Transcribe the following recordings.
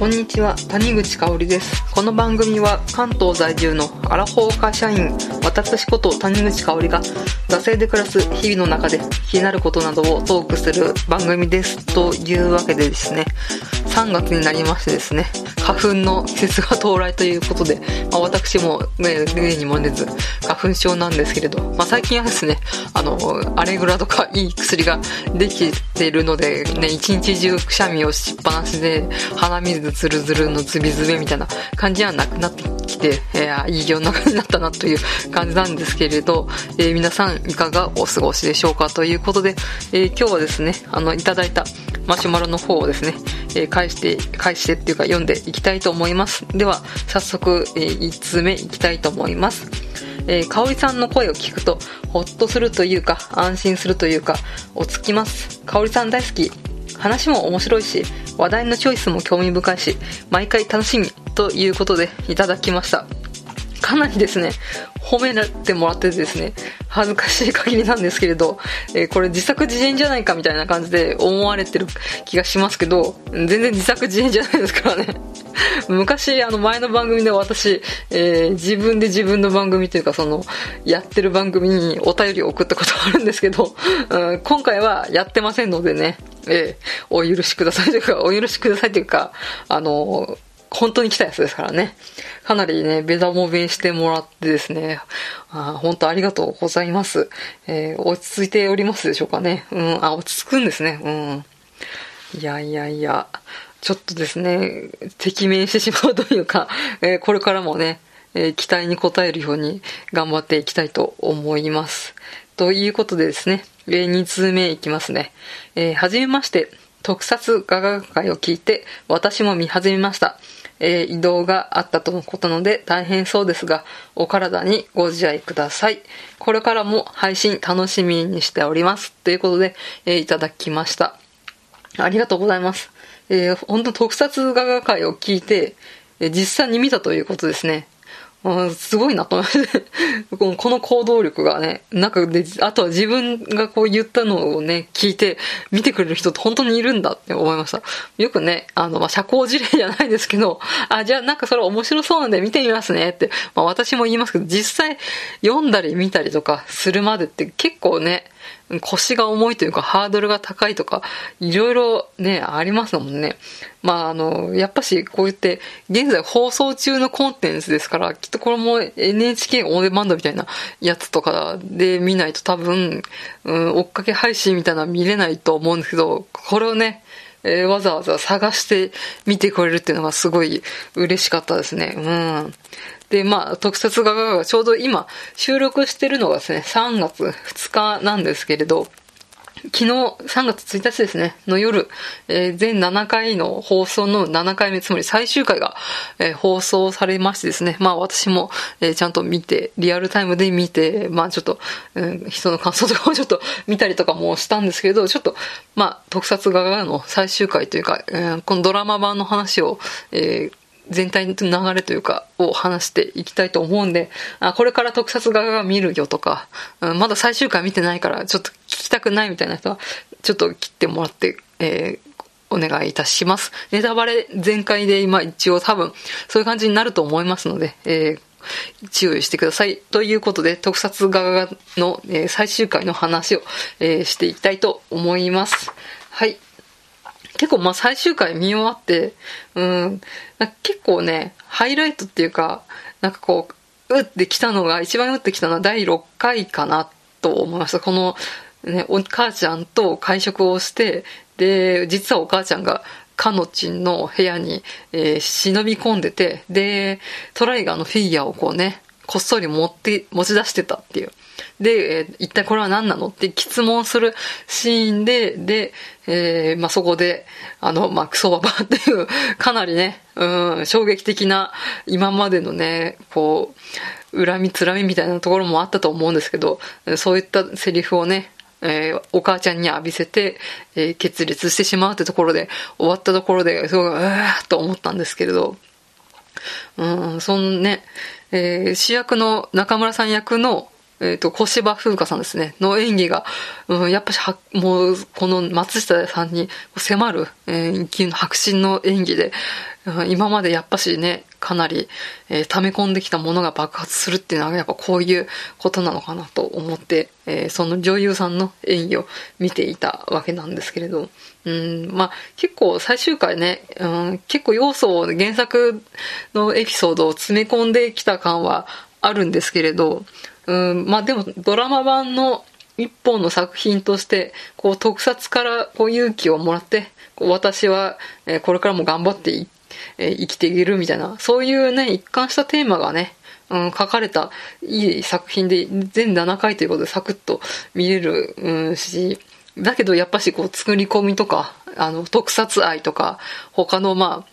こんにちは。谷口香織です。この番組は関東在住のアラフォー会社員私こと谷口香織が惰性で暮らす日々の中で気になることなどをトークする番組ですというわけでですね3月になりましてですね花粉の季節が到来ということで、まあ、私もね例にも出ず花粉症なんですけれど、まあ、最近はですねあのアレグラとかいい薬ができているのでね一日中くしゃみをしっぱなしで鼻水ズルズルのズビズビみたいな感じはなくなってきて、えー、いい世の中になったなという感じなんですけれど、えー、皆さんいかがお過ごしでしょうかということで、えー、今日はですねあのいただいたマシュマロの方をですね、えー、返して返してっていうか読んでいきたいと思います。では早速、えー、1通目いきたいと思います。えー、香織さんの声を聞くとほっとするというか安心するというか落ち着きます。香織さん大好き。話も面白いし話題のチョイスも興味深いし毎回楽しみということでいただきました。かなりですね褒めてもらっててですね恥ずかしい限りなんですけれど、えー、これ自作自演じゃないかみたいな感じで思われてる気がしますけど全然自作自演じゃないですからね。昔あの前の番組で私、えー、自分で自分の番組というかそのやってる番組にお便りを送ったことあるんですけど、うん、今回はやってませんのでね、えー、お許しくださいというかお許しくださいというかあの本当に来たやつですからね。かなりね、ベダモベしてもらってですね、あ本当ありがとうございます。えー、落ち着いておりますでしょうかね。うん、あ、落ち着くんですね。うん。いやいやいや、ちょっとですね、敵面してしまうというか、えー、これからもね、えー、期待に応えるように頑張っていきたいと思います。ということでですね、え、2通目いきますね。えー、はじめまして、特撮画学会を聞いて私も見始めました。えー、移動があったとのことので大変そうですが、お体にご自愛ください。これからも配信楽しみにしております。ということで、えー、いただきました。ありがとうございます。えー、本当特撮画画会を聞いて、え、実際に見たということですね。すごいなと思って、この行動力がね、なんかで、あとは自分がこう言ったのをね、聞いて、見てくれる人って本当にいるんだって思いました。よくね、あの、まあ、社交辞令じゃないですけど、あ、じゃあなんかそれ面白そうなんで見てみますねって、まあ、私も言いますけど、実際読んだり見たりとかするまでって結構ね、腰が重いというかハードルが高いとか、いろいろね、ありますもんね。まああの、やっぱしこう言って、現在放送中のコンテンツですから、きっとこれも NHK オンデマンドみたいなやつとかで見ないと多分、うん、追っかけ配信みたいなのは見れないと思うんですけど、これをね、えー、わざわざ探して見てくれるっていうのがすごい嬉しかったですね。うん。で、まあ、特撮画家がちょうど今収録してるのがですね、3月2日なんですけれど、昨日3月1日ですね、の夜、えー、全7回の放送の7回目、つまり最終回が、えー、放送されましてですね、まあ私も、えー、ちゃんと見て、リアルタイムで見て、まあちょっと、うん、人の感想とかも ちょっと見たりとかもしたんですけど、ちょっと、まあ特撮画がの最終回というか、えー、このドラマ版の話を、えー、全体の流れというか、を話していきたいと思うんで、あこれから特撮画が見るよとか、うん、まだ最終回見てないから、ちょっと聞きたくないみたいな人は、ちょっと切ってもらって、えーお願いいたします。ネタバレ全開で今一応多分そういう感じになると思いますので、えー、注意してください。ということで、特撮画の、えー、最終回の話を、えー、していきたいと思います。はい。結構まあ最終回見終わって、うん、結構ね、ハイライトっていうか、なんかこう、打ってきたのが、一番打ってきたのは第6回かなと思いました。この、ね、お母ちゃんと会食をして、で、実はお母ちゃんが、かのちんの部屋に、えー、忍び込んでて、で、トライガーのフィギュアをこうね、こっそり持って、持ち出してたっていう。で、えー、一体これは何なのって質問するシーンで、で、えー、まあ、そこで、あの、まあ、クソババっていう、かなりね、うん、衝撃的な、今までのね、こう、恨みつらみみたいなところもあったと思うんですけど、そういったセリフをね、えー、お母ちゃんに浴びせて、えー、決裂してしまうってところで、終わったところで、すごい、うわーと思ったんですけれど、うん、そのね、えー、主役の中村さん役の、えっ、ー、と、小芝風花さんですね、の演技が、うん、やっぱしは、もう、この松下さんに迫る、えー、迫真の演技で、うん、今までやっぱしね、かなり、えー、溜め込んできたものが爆発するっていうのはやっぱこういうことなのかなと思って、えー、その女優さんの演技を見ていたわけなんですけれど、うん、まあ結構最終回ね、うん、結構要素を原作のエピソードを詰め込んできた感はあるんですけれど、うん、まあでもドラマ版の一本の作品として、こう特撮からこう勇気をもらって、私はこれからも頑張ってえ生きていけるみたいな、そういうね、一貫したテーマがね、うん、書かれたいい作品で、全7回ということでサクッと見れる、うん、し、だけどやっぱしこう作り込みとか、あの、特撮愛とか、他のま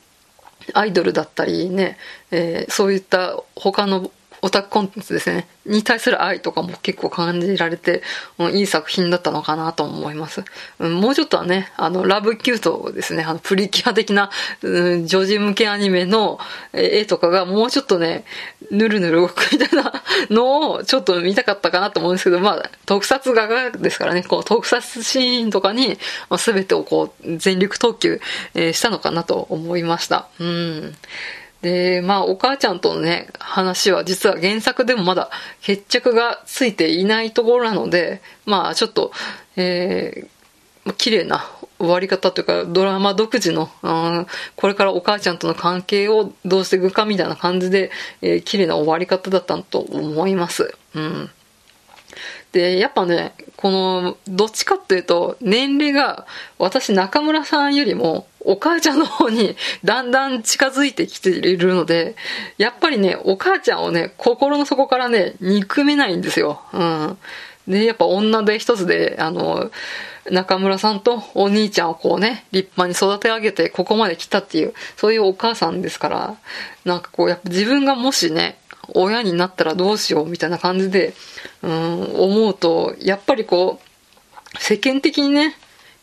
あ、アイドルだったりね、えー、そういった他のオタクコンテンツですね、に対する愛とかも結構感じられて、うん、いい作品だったのかなと思います。うん、もうちょっとはね、あの、ラブキュートですね、あの、プリキュア的な、うん、女児向けアニメの絵とかがもうちょっとね、ぬるぬる動くみたいなのをちょっと見たかったかなと思うんですけど、まあ、特撮画がですからね、こう、特撮シーンとかに、まあ、全てをこう、全力投球、えー、したのかなと思いました。うん。で、まあ、お母ちゃんとのね、話は実は原作でもまだ決着がついていないところなので、まあ、ちょっと、えー、綺麗な終わり方というか、ドラマ独自の、うん、これからお母ちゃんとの関係をどうしていくかみたいな感じで、えー、綺麗な終わり方だったと思います。うん。で、やっぱね、この、どっちかっていうと、年齢が、私中村さんよりも、お母ちゃんの方に だんだん近づいてきているので、やっぱりね、お母ちゃんをね、心の底からね、憎めないんですよ。うん。で、やっぱ女で一つで、あの、中村さんとお兄ちゃんをこうね、立派に育て上げてここまで来たっていう、そういうお母さんですから、なんかこう、やっぱ自分がもしね、親になったらどうしようみたいな感じで、うん、思うと、やっぱりこう、世間的にね、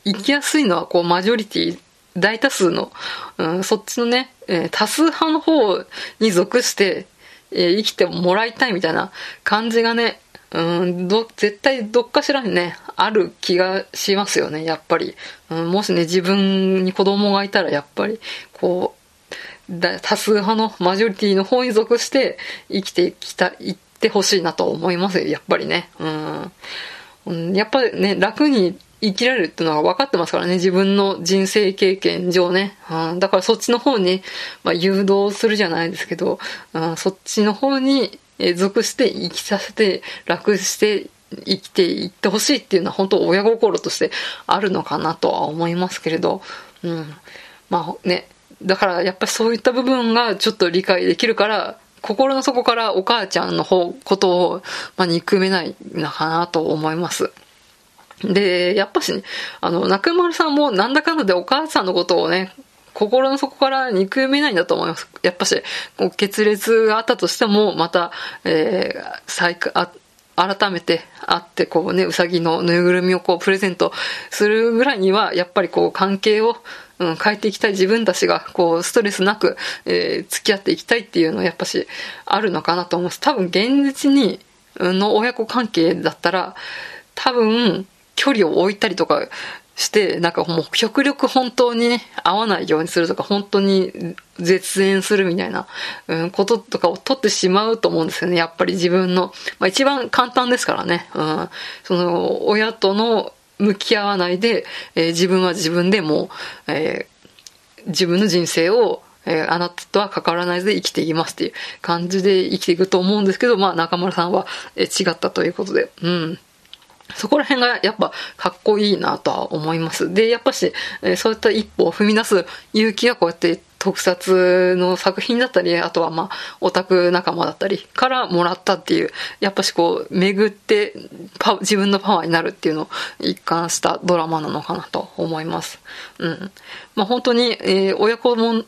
生きやすいのはこう、マジョリティ、大多数の、うん、そっちのね、えー、多数派の方に属して、えー、生きてもらいたいみたいな感じがね、うん、ど、絶対どっかしらにね、ある気がしますよね、やっぱり。うん、もしね、自分に子供がいたら、やっぱり、こう、多数派のマジョリティの方に属して生きてきた、いってほしいなと思いますよ、やっぱりね。うん。やっぱりね、楽に生きられるっていうのは分かってますからね、自分の人生経験上ね。うん、だからそっちの方に、まあ、誘導するじゃないですけど、うん、そっちの方に属して生きさせて、楽して生きていってほしいっていうのは本当親心としてあるのかなとは思いますけれど、うん。まあね、だからやっぱりそういった部分がちょっと理解できるから、心の底からお母ちゃんの方、ことを、まあ、憎めないのかなと思います。で、やっぱし、ね、あの、中丸さんもなんだかんだでお母さんのことをね、心の底から憎めないんだと思います。やっぱし、こう決裂があったとしても、また、えー、再あ改めて会って、こうね、うさぎのぬいぐるみをこうプレゼントするぐらいには、やっぱりこう関係を、うん、変えていきたい自分たちが、こう、ストレスなく、えー、付き合っていきたいっていうのはやっぱし、あるのかなと思います。多分、現実に、の親子関係だったら、多分、距離を置いたりとかして、なんかもう極力本当にね、合わないようにするとか、本当に絶縁するみたいな、うん、こととかを取ってしまうと思うんですよね。やっぱり自分の、まあ一番簡単ですからね。うん、その、親との向き合わないで、えー、自分は自分でもう、えー、自分の人生を、えー、あなたとは関わらないで生きていきますっていう感じで生きていくと思うんですけど、まあ中村さんは、え違ったということで、うん。そこら辺がやっぱかっこいいなとは思います。で、やっぱし、えそういった一歩を踏み出す勇気がこうやって特撮の作品だったり、あとはまあ、オタク仲間だったりからもらったっていう、やっぱしこう、巡って自分のパワーになるっていうのを一貫したドラマなのかなと思います。うん。まあ本当に、えー、親子も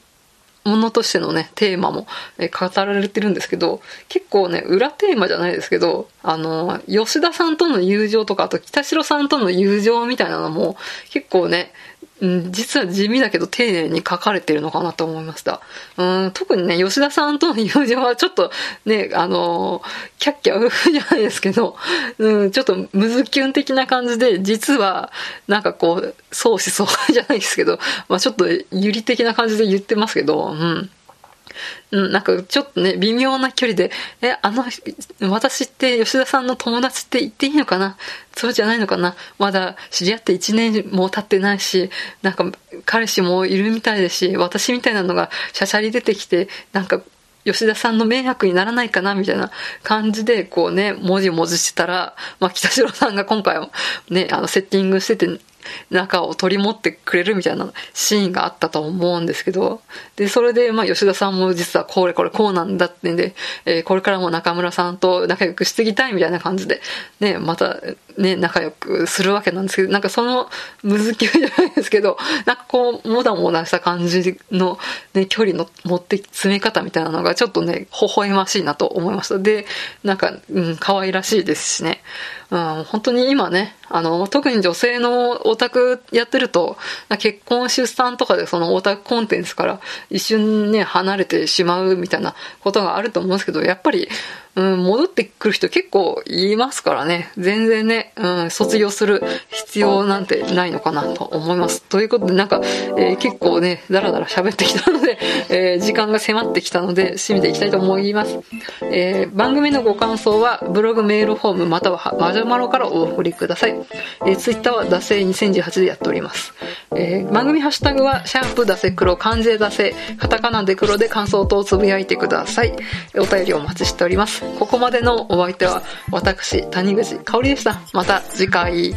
ものとしてのね、テーマも、え語られてるんですけど、結構ね、裏テーマじゃないですけど、あの、吉田さんとの友情とか、あと北城さんとの友情みたいなのも、結構ね、うん実は地味だけど丁寧に書かれてるのかなと思いました。うん、特にね、吉田さんとの友情はちょっとね、あのー、キャッキャウフじゃないですけど、うん、ちょっとムズキュン的な感じで、実は、なんかこう、相思相愛じゃないですけど、まあちょっとユリ的な感じで言ってますけど、うん。うん、なんかちょっとね、微妙な距離で、え、あの、私って吉田さんの友達って言っていいのかな？そうじゃないのかな？まだ知り合って1年も経ってないし、なんか彼氏もいるみたいですし、私みたいなのがしゃしゃり出てきて、なんか吉田さんの迷惑にならないかなみたいな感じで、こうね、もじもじしてたら、まあ、北城さんが今回もね、あの、セッティングしてて、中を取り持ってくれるみたいなシーンがあったと思うんですけど、で、それで、まあ、吉田さんも実はこれこれこうなんだってんで、えー、これからも中村さんと仲良くしていきたいみたいな感じで、ね、また、ね、仲良くするわけなんですけど、なんかその、むずきじゃないですけど、なんかこう、もだもだした感じの、ね、距離の持って詰め方みたいなのがちょっとね、微笑ましいなと思いました。で、なんか、うん、可愛らしいですしね。うん、本当に今ね、あの、特に女性のオタクやってると、結婚出産とかでそのオタクコンテンツから一瞬ね、離れてしまうみたいなことがあると思うんですけど、やっぱり、うん、戻ってくる人結構いますからね。全然ね、うん、卒業する必要なんてないのかなと思います。ということで、なんか、えー、結構ね、だらだら喋ってきたので、えー、時間が迫ってきたので、締めていきたいと思います。えー、番組のご感想は、ブログメールフォームまたはマジョマロからお送りください。えー、ツイッターは、ダセ2018でやっております。えー、番組ハッシュタグは、シャープダセ黒、漢字でダセ、カタカナで黒で感想等をつぶやいてください。お便りお待ちしております。ここまでのお相手は、私、谷口香里でした。また次回。